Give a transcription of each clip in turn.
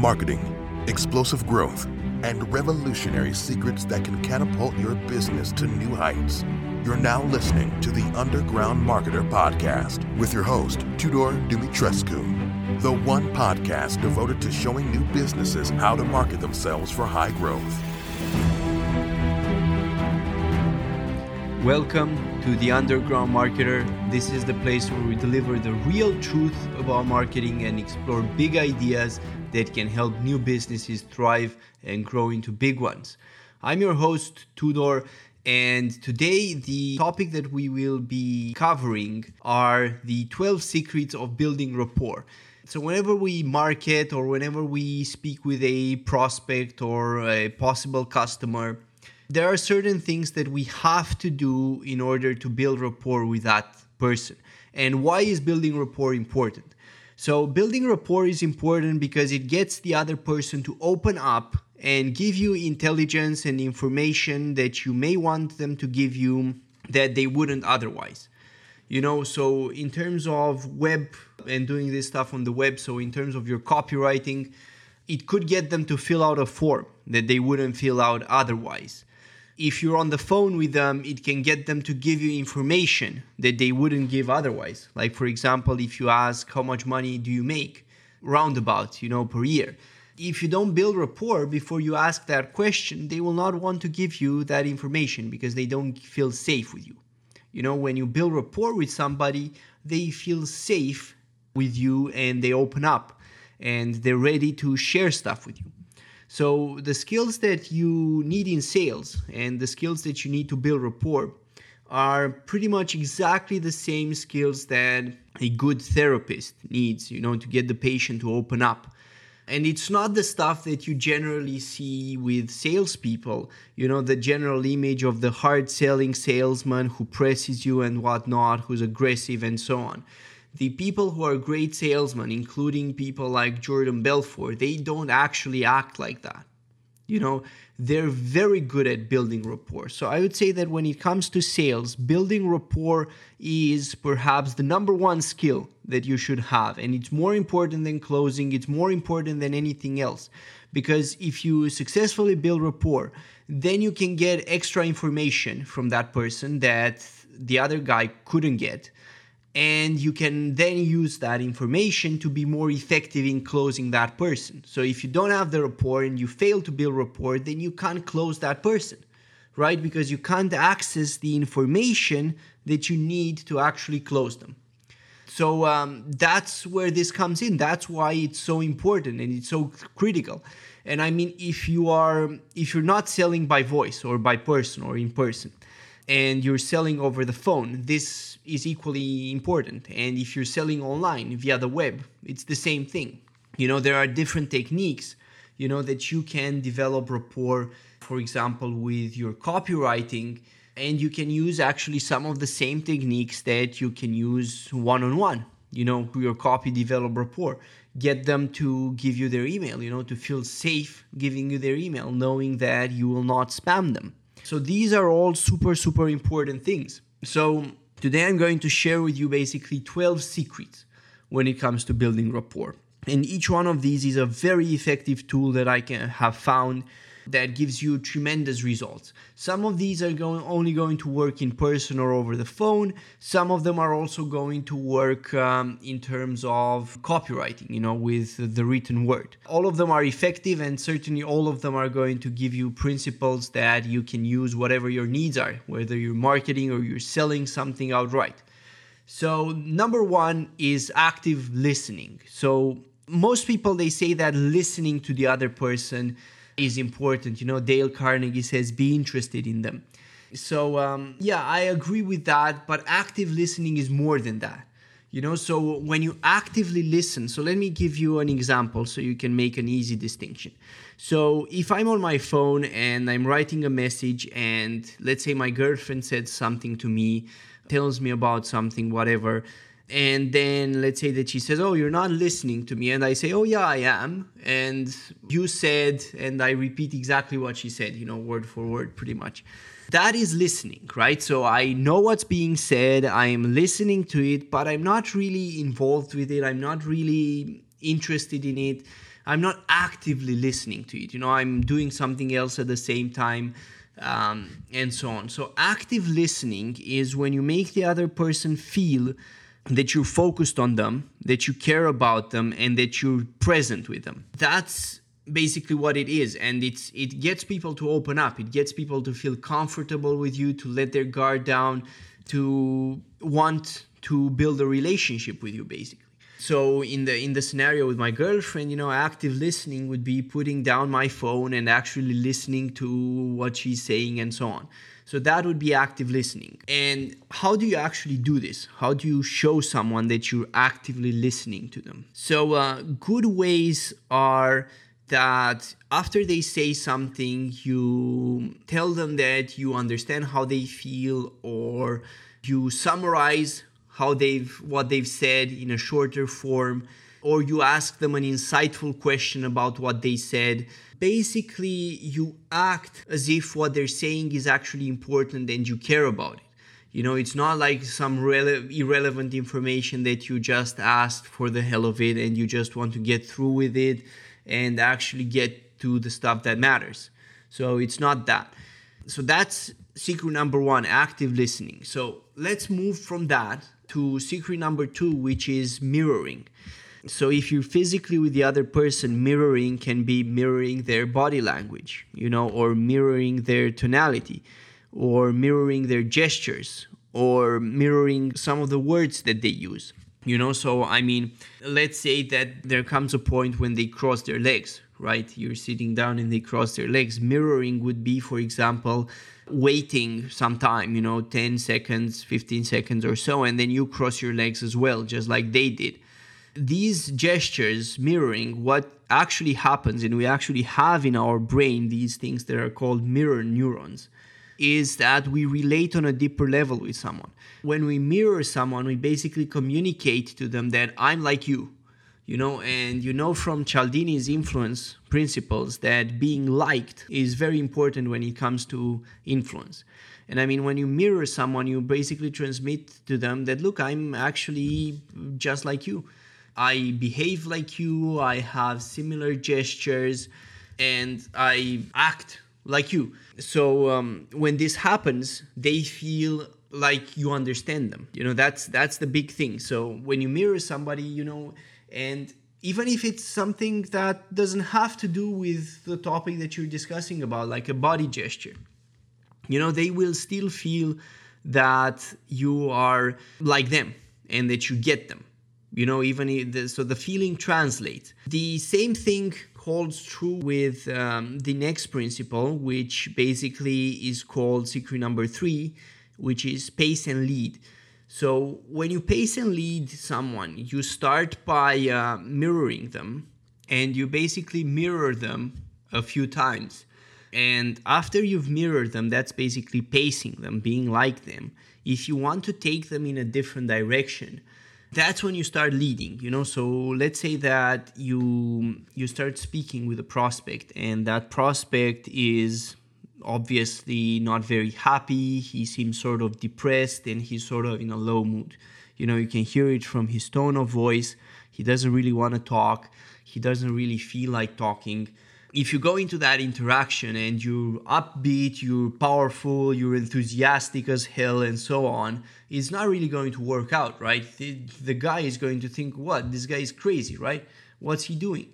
marketing, explosive growth, and revolutionary secrets that can catapult your business to new heights. You're now listening to the Underground Marketer Podcast with your host, Tudor Dumitrescu, the one podcast devoted to showing new businesses how to market themselves for high growth. Welcome to the Underground Marketer. This is the place where we deliver the real truth about marketing and explore big ideas that can help new businesses thrive and grow into big ones. I'm your host, Tudor, and today the topic that we will be covering are the 12 secrets of building rapport. So, whenever we market or whenever we speak with a prospect or a possible customer, there are certain things that we have to do in order to build rapport with that person. And why is building rapport important? So, building rapport is important because it gets the other person to open up and give you intelligence and information that you may want them to give you that they wouldn't otherwise. You know, so in terms of web and doing this stuff on the web, so in terms of your copywriting, it could get them to fill out a form that they wouldn't fill out otherwise if you're on the phone with them, it can get them to give you information that they wouldn't give otherwise. Like, for example, if you ask, How much money do you make? Roundabout, you know, per year. If you don't build rapport before you ask that question, they will not want to give you that information because they don't feel safe with you. You know, when you build rapport with somebody, they feel safe with you and they open up and they're ready to share stuff with you. So the skills that you need in sales and the skills that you need to build rapport are pretty much exactly the same skills that a good therapist needs, you know, to get the patient to open up. And it's not the stuff that you generally see with salespeople, you know, the general image of the hard selling salesman who presses you and whatnot, who's aggressive and so on the people who are great salesmen, including people like Jordan Belfort, they don't actually act like that. You know, they're very good at building rapport. So I would say that when it comes to sales, building rapport is perhaps the number one skill that you should have. And it's more important than closing, it's more important than anything else. Because if you successfully build rapport, then you can get extra information from that person that the other guy couldn't get and you can then use that information to be more effective in closing that person. So if you don't have the rapport and you fail to build rapport, then you can't close that person, right? Because you can't access the information that you need to actually close them. So um, that's where this comes in. That's why it's so important and it's so critical. And I mean, if you are if you're not selling by voice or by person or in person, and you're selling over the phone, this is equally important. And if you're selling online via the web, it's the same thing. You know, there are different techniques, you know, that you can develop rapport, for example, with your copywriting. And you can use actually some of the same techniques that you can use one on one, you know, your copy develop rapport. Get them to give you their email, you know, to feel safe giving you their email, knowing that you will not spam them so these are all super, super important things. So today I'm going to share with you basically 12 secrets when it comes to building rapport. And each one of these is a very effective tool that I can have found that gives you tremendous results. Some of these are going only going to work in person or over the phone. Some of them are also going to work um, in terms of copywriting, you know, with the written word. All of them are effective, and certainly all of them are going to give you principles that you can use whatever your needs are, whether you're marketing or you're selling something outright. So, number one is active listening. So, most people they say that listening to the other person is important. You know, Dale Carnegie says be interested in them. So, um, yeah, I agree with that, but active listening is more than that. You know, so when you actively listen, so let me give you an example so you can make an easy distinction. So, if I'm on my phone and I'm writing a message, and let's say my girlfriend said something to me, tells me about something, whatever, and then let's say that she says oh you're not listening to me and i say oh yeah i am and you said and i repeat exactly what she said you know word for word pretty much that is listening right so i know what's being said i am listening to it but i'm not really involved with it i'm not really interested in it I'm not actively listening to it. You know, I'm doing something else at the same time. Um, and so on. So, active listening is when you make the other person feel that you're focused on them, that you care about them, and that you're present with them. That's basically what it is and it's it gets people to open up. It gets people to feel comfortable with you to let their guard down to want to build a relationship with you basically. So in the in the scenario with my girlfriend you know active listening would be putting down my phone and actually listening to what she's saying and so on so that would be active listening. And how do you actually do this? How do you show someone that you're actively listening to them? So uh, good ways are that after they say something, you tell them that you understand how they feel or you summarize how they've what they've said in a shorter form or you ask them an insightful question about what they said basically you act as if what they're saying is actually important and you care about it you know it's not like some rele- irrelevant information that you just asked for the hell of it and you just want to get through with it and actually get to the stuff that matters. So it's not that. So that's secret number one active listening. So let's move from that to secret number two, which is mirroring. So if you're physically with the other person, mirroring can be mirroring their body language, you know, or mirroring their tonality, or mirroring their gestures, or mirroring some of the words that they use you know? So i mean let's say that there comes a point when they cross their legs right? You're sitting down and they cross their legs. Mirroring would be for example waiting some time you know 10 seconds 15 seconds or so and then you cross your legs as well just like they did these gestures mirroring what actually happens and we actually have in our brain these things that are called mirror neurons is that we relate on a deeper level with someone. When we mirror someone, we basically communicate to them that I'm like you, you know, and you know from Cialdini's influence principles that being liked is very important when it comes to influence. And I mean, when you mirror someone, you basically transmit to them that, look, I'm actually just like you. I behave like you, I have similar gestures, and I act like you. So um, when this happens, they feel like you understand them. You know, that's that's the big thing. So when you mirror somebody, you know, and even if it's something that doesn't have to do with the topic that you're discussing about, like a body gesture, you know, they will still feel that you are like them and that you get them you know even the, so the feeling translates the same thing holds true with um, the next principle, which basically is called secret number three, which is pace and lead. So when you pace and lead someone, you start by uh, mirroring them and you basically mirror them a few times. And after you've mirrored them, that's basically pacing them, being like them. If you want to take them in a different direction, that's when you start leading you know? So let's say that you you start speaking with a prospect and that prospect is obviously not very happy. He seems sort of depressed and he's sort of in a low mood. You know you can hear it from his tone of voice. He doesn't really want to talk. He doesn't really feel like talking if you go into that interaction and you're upbeat, you're powerful, you're enthusiastic as hell, and so on, it's not really going to work out, right? The, the guy is going to think, what? This guy is crazy, right? What's he doing?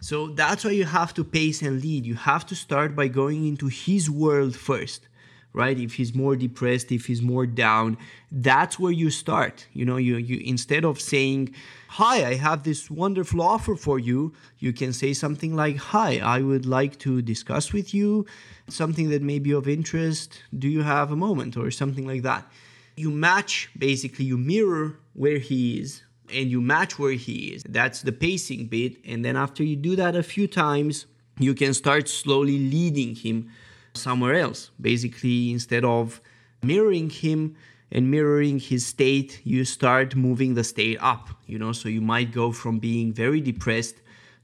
So that's why you have to pace and lead. You have to start by going into his world first right? If he's more depressed if he's more down that's where you start. You know you you instead of saying hi i have this wonderful offer for you you can say something like hi i would like to discuss with you something that may be of interest. Do you have a moment? or something like that. You match basically you mirror where he is and you match where he is. That's the pacing bit. And then after you do that a few times you can start slowly leading him somewhere else. Basically, instead of mirroring him and mirroring his state, you start moving the state up, you know, so you might go from being very depressed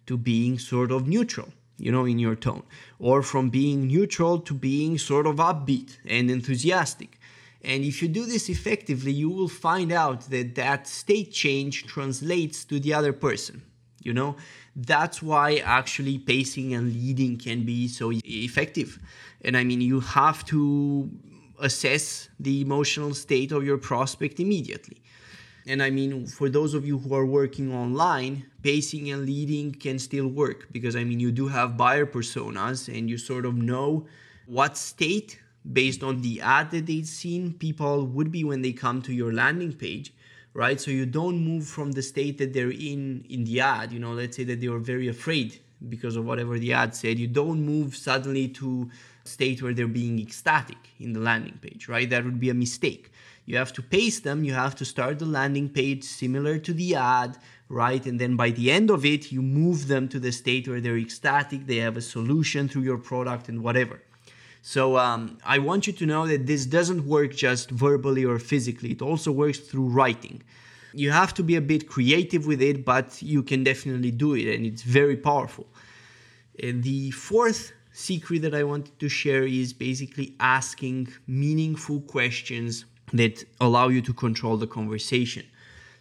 to being sort of neutral, you know, in your tone, or from being neutral to being sort of upbeat and enthusiastic. And if you do this effectively, you will find out that that state change translates to the other person. You know? That's why actually pacing and leading can be so effective. And i mean you have to assess the emotional state of your prospect immediately. And I mean, for those of you who are working online, pacing and leading can still work because I mean, you do have buyer personas and you sort of know what state, based on the ad that they've seen, people would be when they come to your landing page, right? So you don't move from the state that they're in in the ad. You know, let's say that they were very afraid because of whatever the ad said. You don't move suddenly to state where they're being ecstatic in the landing page, right? That would be a mistake you have to pace them, you have to start the landing page similar to the ad, right? And then by the end of it, you move them to the state where they're ecstatic, they have a solution through your product and whatever. So um, I want you to know that this doesn't work just verbally or physically, it also works through writing. You have to be a bit creative with it, but you can definitely do it, and it's very powerful. And the fourth secret that I wanted to share is basically asking meaningful questions that allow you to control the conversation.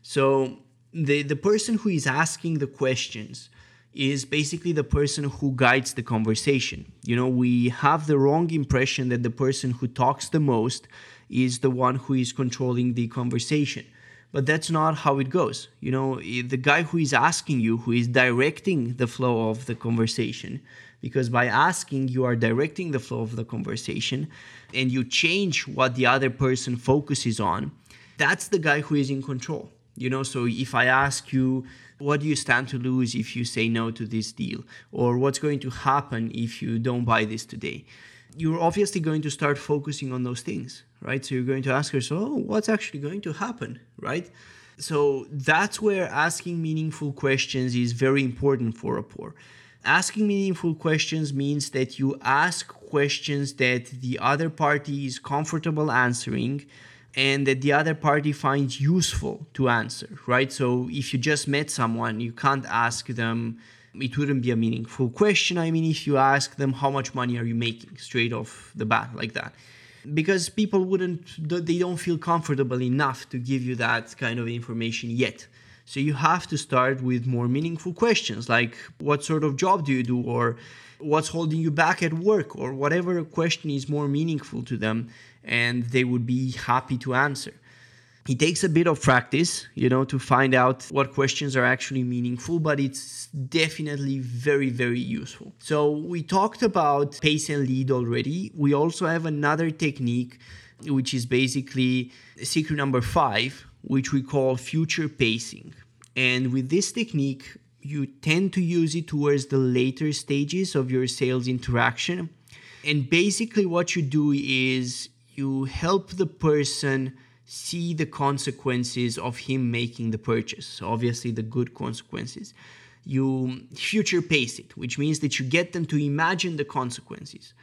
So the, the person who is asking the questions is basically the person who guides the conversation. You know, we have the wrong impression that the person who talks the most is the one who is controlling the conversation. But that's not how it goes. You know, the guy who is asking you, who is directing the flow of the conversation, because by asking, you are directing the flow of the conversation and you change what the other person focuses on. That's the guy who is in control. You know, so if I ask you, what do you stand to lose if you say no to this deal? Or what's going to happen if you don't buy this today? You're obviously going to start focusing on those things, right? So you're going to ask yourself, oh, what's actually going to happen, right? So that's where asking meaningful questions is very important for rapport asking meaningful questions means that you ask questions that the other party is comfortable answering and that the other party finds useful to answer, right? So if you just met someone, you can't ask them, it wouldn't be a meaningful question. I mean, if you ask them, how much money are you making straight off the bat, like that? Because people wouldn't, they don't feel comfortable enough to give you that kind of information yet. So you have to start with more meaningful questions like what sort of job do you do or what's holding you back at work or whatever question is more meaningful to them and they would be happy to answer. It takes a bit of practice, you know, to find out what questions are actually meaningful, but it's definitely very, very useful. So, we talked about pace and lead already. We also have another technique, which is basically secret number five, which we call future pacing. And with this technique, you tend to use it towards the later stages of your sales interaction. And basically, what you do is you help the person see the consequences of him making the purchase. obviously, the good consequences. You future pace it, which means that you get them to imagine the consequences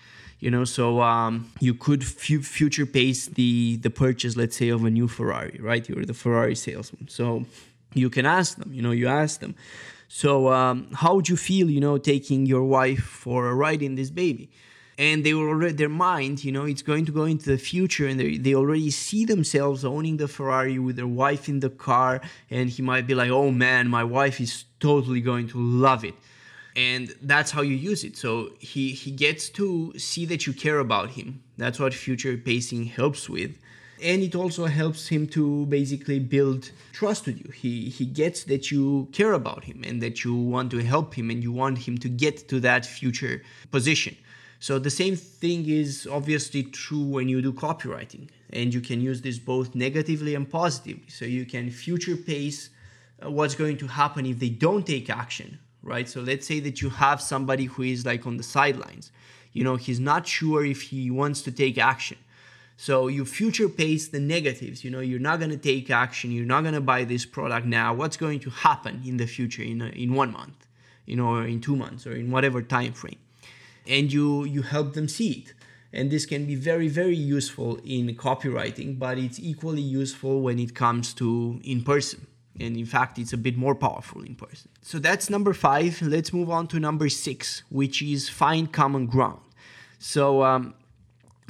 you know so um, you could f- future pace the the purchase let's say of a new ferrari right you're the ferrari salesman so you can ask them you know you ask them so um, how would you feel you know taking your wife for a ride in this baby and they were already their mind you know it's going to go into the future and they, they already see themselves owning the ferrari with their wife in the car and he might be like oh man my wife is totally going to love it. And that's how you use it. So he he gets to see that you care about him. That's what future pacing helps with. And it also helps him to basically build trust with you. He he gets that you care about him and that you want to help him and you want him to get to that future position so the same thing is obviously true when you do copywriting and you can use this both negatively and positively so you can future pace uh, what's going to happen if they don't take action right? So let's say that you have somebody who is like on the sidelines. You know, he's not sure if he wants to take action. So you future pace the negatives. You know, you're not going to take action. You're not going to buy this product now. What's going to happen in the future in, a, in one month, you know, or in two months or in whatever time frame. And you, you help them see it. And this can be very, very useful in copywriting, but it's equally useful when it comes to in person. And in fact it's a bit more powerful in person. So that's number five. Let's move on to number six which is find common ground. So um,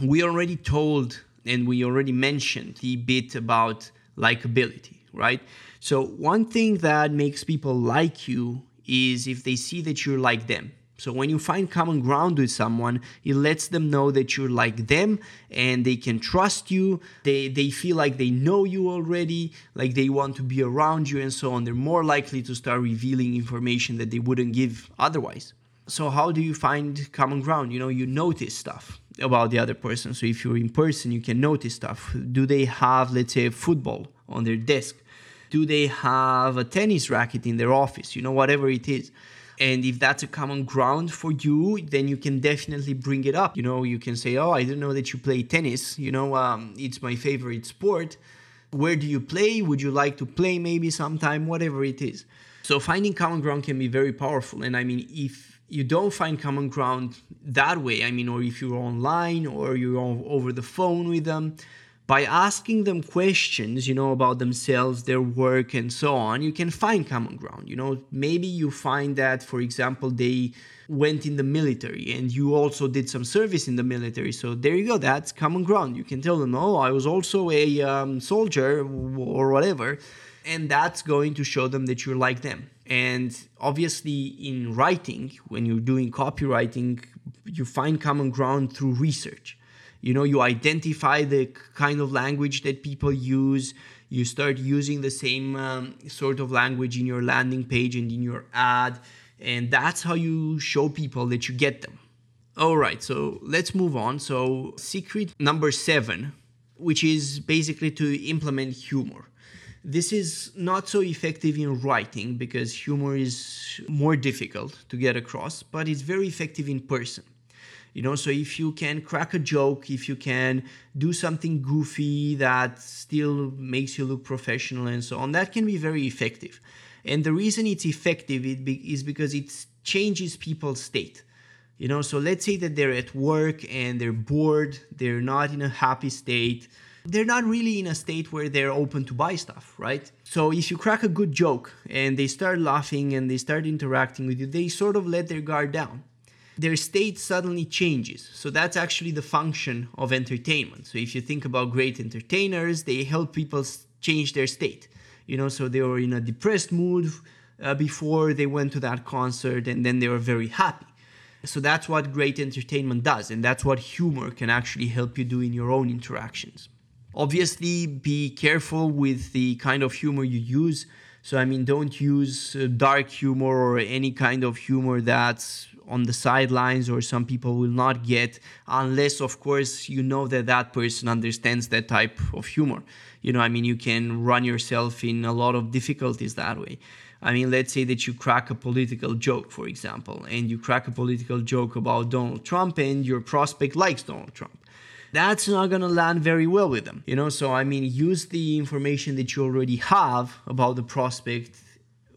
we already told and we already mentioned the bit about likability right? So one thing that makes people like you is if they see that you're like them. So when you find common ground with someone, it lets them know that you're like them and they can trust you. They they feel like they know you already, like they want to be around you and so on. They're more likely to start revealing information that they wouldn't give otherwise. So how do you find common ground? You know, you notice stuff about the other person. So if you're in person, you can notice stuff. Do they have, let's say, football on their desk? Do they have a tennis racket in their office? You know, whatever it is and if that's a common ground for you then you can definitely bring it up. You know you can say oh i didn't know that you play tennis. You know um, it's my favorite sport. Where do you play? Would you like to play maybe sometime? Whatever it is. So finding common ground can be very powerful. And i mean if you don't find common ground that way i mean or if you're online or you're over the phone with them by asking them questions, you know, about themselves, their work, and so on, you can find common ground. You know, maybe you find that, for example, they went in the military and you also did some service in the military. So there you go, that's common ground. You can tell them, oh, I was also a um, soldier or whatever. And that's going to show them that you're like them. And obviously, in writing, when you're doing copywriting, you find common ground through research you know you identify the kind of language that people use. You start using the same um, sort of language in your landing page and in your ad and that's how you show people that you get them. All right so let's move on. So secret number seven which is basically to implement humor. This is not so effective in writing because humor is more difficult to get across but it's very effective in person you know so if you can crack a joke if you can do something goofy that still makes you look professional and so on that can be very effective. And the reason it's effective is because it changes people's state. You know so let's say that they're at work and they're bored they're not in a happy state they're not really in a state where they're open to buy stuff, right? So if you crack a good joke and they start laughing and they start interacting with you, they sort of let their guard down their state suddenly changes. So that's actually the function of entertainment. So if you think about great entertainers, they help people change their state. You know, so they were in a depressed mood uh, before they went to that concert and then they were very happy. So that's what great entertainment does, and that's what humor can actually help you do in your own interactions. Obviously, be careful with the kind of humor you use. So, I mean, don't use uh, dark humor or any kind of humor that's on the sidelines or some people will not get unless of course you know that that person understands that type of humor. You know i mean you can run yourself in a lot of difficulties that way. I mean let's say that you crack a political joke for example and you crack a political joke about donald trump and your prospect likes donald trump that's not going to land very well with them you know so i mean use the information that you already have about the prospect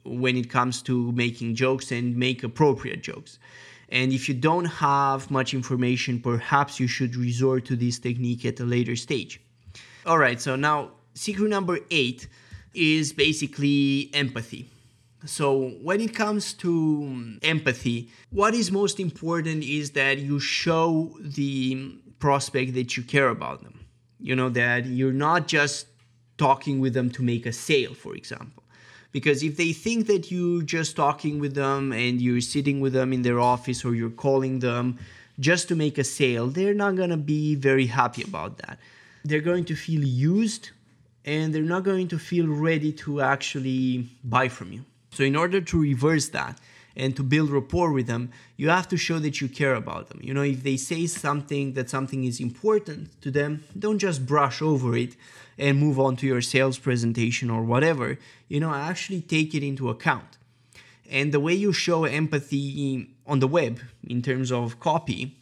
when it comes to making jokes and make appropriate jokes. And if you don't have much information, perhaps you should resort to this technique at a later stage. All right, so now secret number eight is basically empathy. So, when it comes to empathy, what is most important is that you show the prospect that you care about them. You know, that you're not just talking with them to make a sale, for example because if they think that you're just talking with them and you're sitting with them in their office or you're calling them just to make a sale, they're not going to be very happy about that. They're going to feel used and they're not going to feel ready to actually buy from you. So, in order to reverse that, and to build rapport with them, you have to show that you care about them. You know, if they say something that something is important to them, don't just brush over it and move on to your sales presentation or whatever. You know, actually take it into account. And the way you show empathy on the web in terms of copy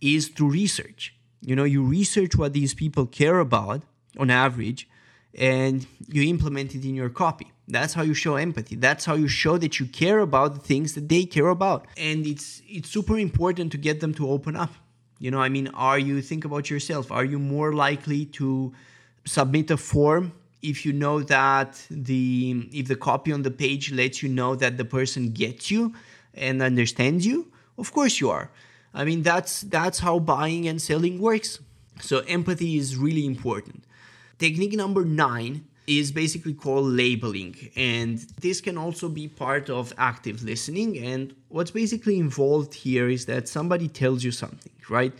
is through research. You know, you research what these people care about on average and you implement it in your copy. That's how you show empathy. That's how you show that you care about the things that they care about. And it's it's super important to get them to open up. You know, I mean, are you think about yourself? Are you more likely to submit a form if you know that the if the copy on the page lets you know that the person gets you and understands you? Of course you are. I mean, that's that's how buying and selling works. So empathy is really important. Technique number 9 is basically called labeling. And this can also be part of active listening. And what's basically involved here is that somebody tells you something, right?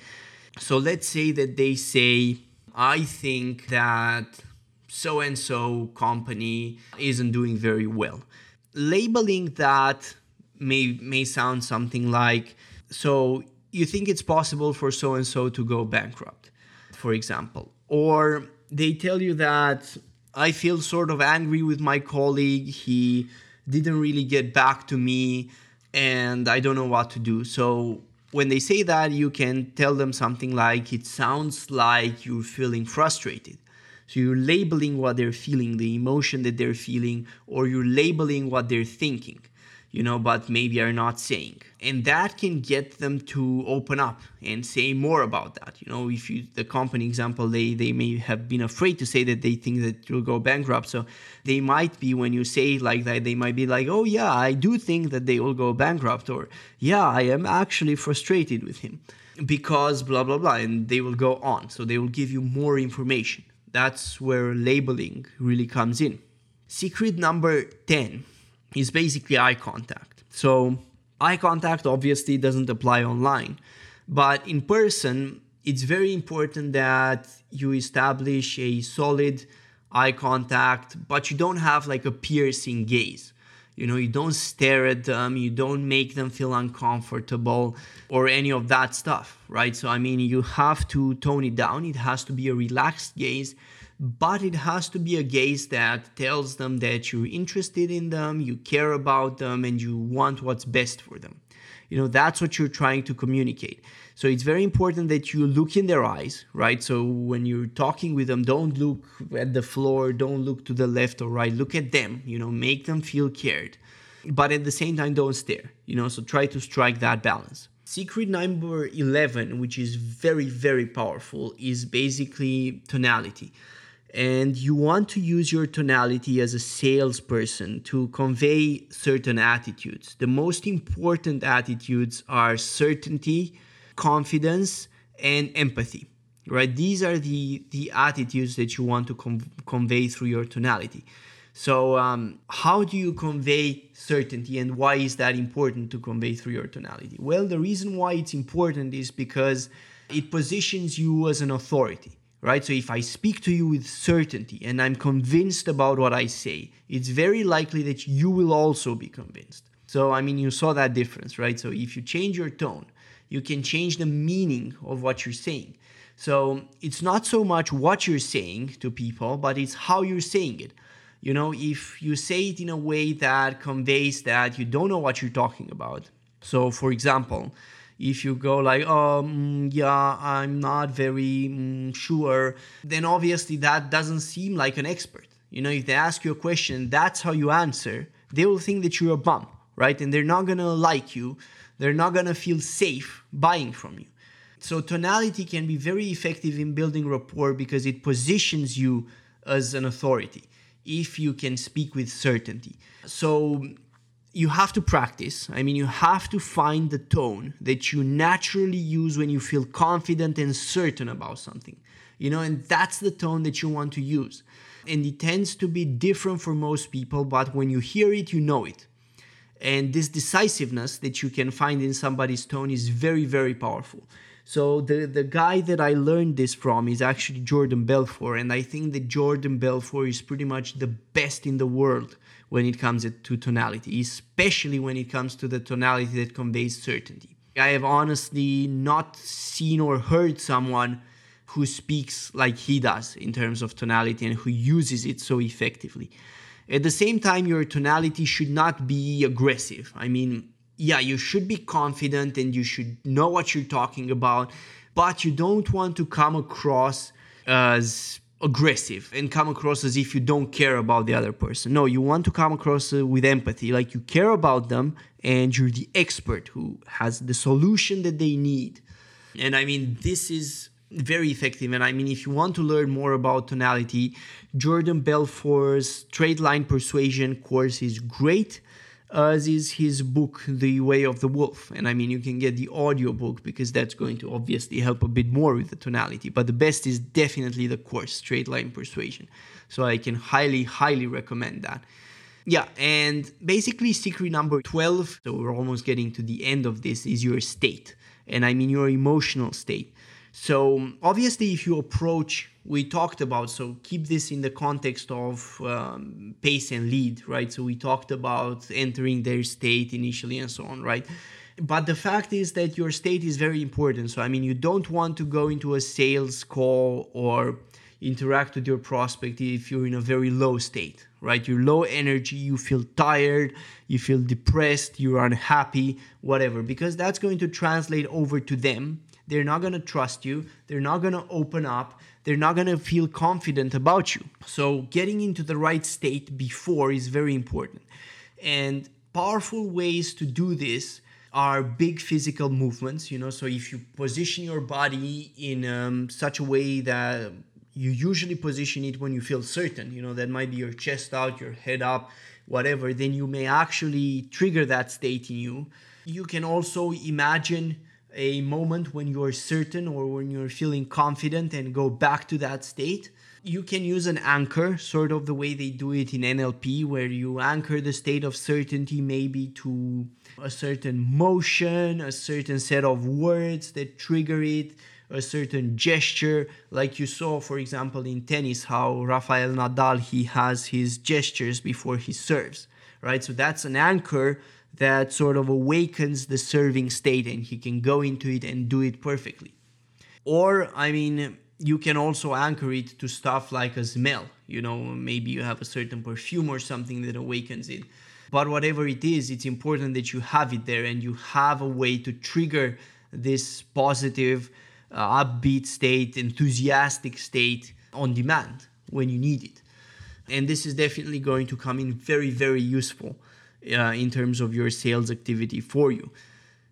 So let's say that they say, I think that so and so company isn't doing very well. Labeling that may may sound something like so you think it's possible for so and so to go bankrupt for example or they tell you that I feel sort of angry with my colleague. He didn't really get back to me and I don't know what to do. So when they say that you can tell them something like it sounds like you're feeling frustrated. So you're labeling what they're feeling, the emotion that they're feeling, or you're labeling what they're thinking you know, but maybe are not saying. And that can get them to open up and say more about that. You know, if you the company example, they they may have been afraid to say that they think that you'll go bankrupt. So they might be when you say like that, they might be like, oh yeah, I do think that they will go bankrupt, or yeah, I am actually frustrated with him because blah blah blah, and they will go on. So they will give you more information. That's where labeling really comes in. Secret number 10 is basically eye contact. So, eye contact obviously doesn't apply online, but in person, it's very important that you establish a solid eye contact, but you don't have like a piercing gaze. You know, you don't stare at them, you don't make them feel uncomfortable or any of that stuff, right? So, I mean, you have to tone it down. It has to be a relaxed gaze but it has to be a gaze that tells them that you're interested in them, you care about them, and you want what's best for them. You know, that's what you're trying to communicate. So it's very important that you look in their eyes, right? So when you're talking with them, don't look at the floor, don't look to the left or right, look at them, you know, make them feel cared. But at the same time, don't stare, you know, so try to strike that balance. Secret number 11, which is very, very powerful, is basically tonality and you want to use your tonality as a salesperson to convey certain attitudes. The most important attitudes are certainty, confidence, and empathy. Right? These are the the attitudes that you want to com- convey through your tonality. So, um, how do you convey certainty, and why is that important to convey through your tonality? Well, the reason why it's important is because it positions you as an authority right? So if I speak to you with certainty and I'm convinced about what I say, it's very likely that you will also be convinced. So, I mean, you saw that difference, right? So if you change your tone, you can change the meaning of what you're saying. So it's not so much what you're saying to people, but it's how you're saying it. You know, if you say it in a way that conveys that you don't know what you're talking about. So, for example, if you go like um yeah i'm not very mm, sure then obviously that doesn't seem like an expert. You know if they ask you a question that's how you answer they will think that you're a bum right? And they're not gonna like you. They're not gonna feel safe buying from you. So tonality can be very effective in building rapport because it positions you as an authority if you can speak with certainty. So you have to practice. I mean, you have to find the tone that you naturally use when you feel confident and certain about something. You know, and that's the tone that you want to use. And it tends to be different for most people, but when you hear it, you know it. And this decisiveness that you can find in somebody's tone is very, very powerful. So the, the guy that I learned this from is actually Jordan Belfort, and I think that Jordan Belfort is pretty much the best in the world when it comes to tonality, especially when it comes to the tonality that conveys certainty. I have honestly not seen or heard someone who speaks like he does in terms of tonality and who uses it so effectively. At the same time, your tonality should not be aggressive. I mean, yeah, you should be confident and you should know what you're talking about, but you don't want to come across as aggressive and come across as if you don't care about the other person. No, you want to come across uh, with empathy, like you care about them and you're the expert who has the solution that they need. And I mean, this is very effective. And I mean, if you want to learn more about tonality, Jordan Belfort's Straight Line Persuasion course is great. As is his book, The Way of the Wolf. And I mean, you can get the audio book because that's going to obviously help a bit more with the tonality. But the best is definitely the course, Straight Line Persuasion. So I can highly, highly recommend that. Yeah, and basically, secret number 12, so we're almost getting to the end of this, is your state. And I mean your emotional state. So, obviously, if you approach, we talked about, so keep this in the context of um, pace and lead, right? So, we talked about entering their state initially and so on, right? But the fact is that your state is very important. So, I mean, you don't want to go into a sales call or interact with your prospect if you're in a very low state, right? You're low energy, you feel tired, you feel depressed, you're unhappy, whatever, because that's going to translate over to them they're not going to trust you. They're not going to open up. They're not going to feel confident about you. So, getting into the right state before is very important. And powerful ways to do this are big physical movements, you know. So, if you position your body in um, such a way that you usually position it when you feel certain, you know, that might be your chest out, your head up, whatever, then you may actually trigger that state in you. You can also imagine a moment when you're certain or when you're feeling confident and go back to that state. You can use an anchor, sort of the way they do it in NLP, where you anchor the state of certainty maybe to a certain motion, a certain set of words that trigger it, a certain gesture, like you saw, for example, in tennis, how Rafael Nadal he has his gestures before he serves, right? So that's an anchor that sort of awakens the serving state and he can go into it and do it perfectly. Or, I mean, you can also anchor it to stuff like a smell. You know, maybe you have a certain perfume or something that awakens it. But whatever it is, it's important that you have it there and you have a way to trigger this positive, uh, upbeat state, enthusiastic state on demand when you need it. And this is definitely going to come in very, very useful uh, in terms of your sales activity for you.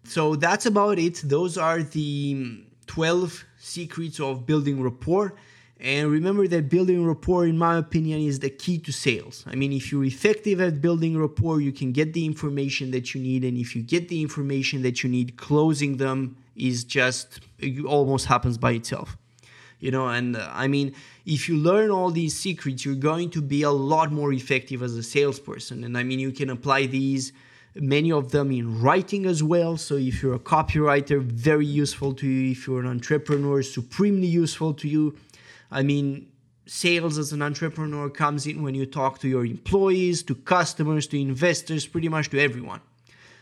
So that's about it. Those are the 12 secrets of building rapport. And remember that building rapport, in my opinion, is the key to sales. I mean, if you're effective at building rapport, you can get the information that you need. And if you get the information that you need, closing them is just, almost happens by itself you know and uh, i mean if you learn all these secrets you're going to be a lot more effective as a salesperson. And i mean you can apply these many of them in writing as well. So if you're a copywriter very useful to you. If you're an entrepreneur supremely useful to you. I mean sales as an entrepreneur comes in when you talk to your employees to customers to investors pretty much to everyone.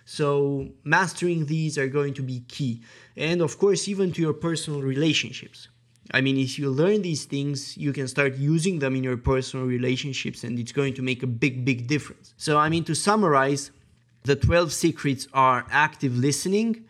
So mastering these are going to be key. And of course even to your personal relationships I mean, if you learn these things, you can start using them in your personal relationships and it's going to make a big, big difference. So, I mean, to summarize, the 12 secrets are active listening,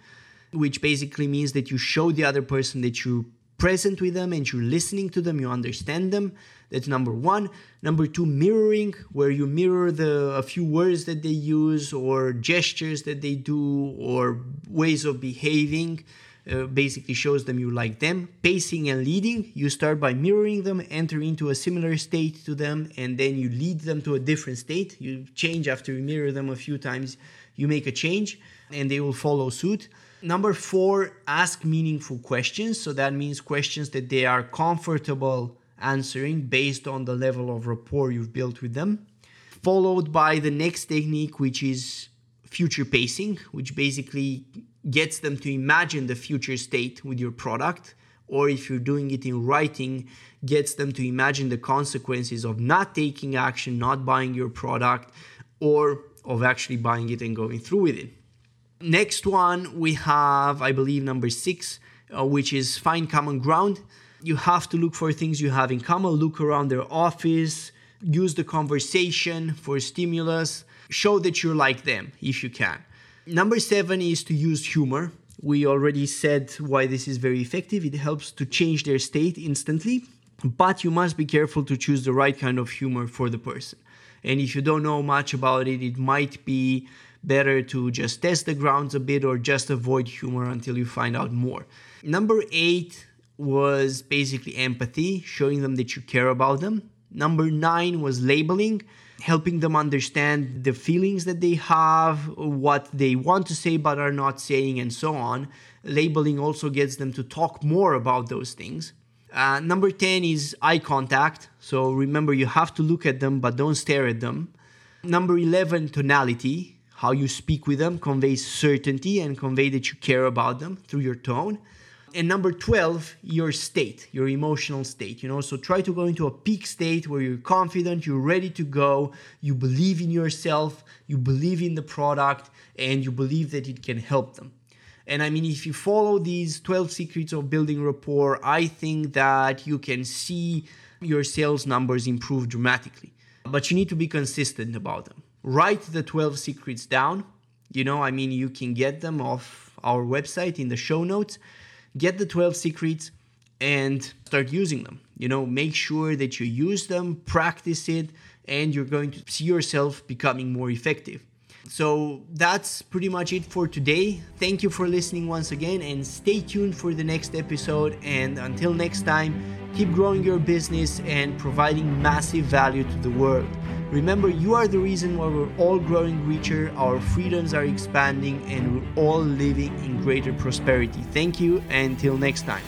which basically means that you show the other person that you're present with them and you're listening to them, you understand them. That's number one. Number two, mirroring, where you mirror the a few words that they use or gestures that they do or ways of behaving uh, basically shows them you like them. Pacing and leading, you start by mirroring them, enter into a similar state to them, and then you lead them to a different state. You change after you mirror them a few times, you make a change, and they will follow suit. Number four, ask meaningful questions. So that means questions that they are comfortable answering based on the level of rapport you've built with them. Followed by the next technique, which is future pacing, which basically gets them to imagine the future state with your product or if you're doing it in writing gets them to imagine the consequences of not taking action not buying your product or of actually buying it and going through with it. Next one we have i believe number six uh, which is find common ground. You have to look for things you have in common look around their office use the conversation for stimulus show that you're like them if you can Number seven is to use humor. We already said why this is very effective. It helps to change their state instantly, but you must be careful to choose the right kind of humor for the person. And if you don't know much about it, it might be better to just test the grounds a bit or just avoid humor until you find out more. Number eight was basically empathy, showing them that you care about them. Number nine was labeling helping them understand the feelings that they have, what they want to say but are not saying, and so on. Labeling also gets them to talk more about those things. Uh, number 10 is eye contact. So remember, you have to look at them, but don't stare at them. Number 11, tonality. How you speak with them conveys certainty and convey that you care about them through your tone. And number 12, your state, your emotional state. You know, so try to go into a peak state where you're confident, you're ready to go, you believe in yourself, you believe in the product, and you believe that it can help them. And I mean, if you follow these 12 secrets of building rapport, I think that you can see your sales numbers improve dramatically. But you need to be consistent about them. Write the 12 secrets down. You know, I mean, you can get them off our website in the show notes. Get the 12 secrets and start using them. You know, make sure that you use them, practice it, and you're going to see yourself becoming more effective. So that's pretty much it for today. Thank you for listening once again and stay tuned for the next episode. And until next time, keep growing your business and providing massive value to the world. Remember, you are the reason why we're all growing richer, our freedoms are expanding, and we're all living in greater prosperity. Thank you, and until next time.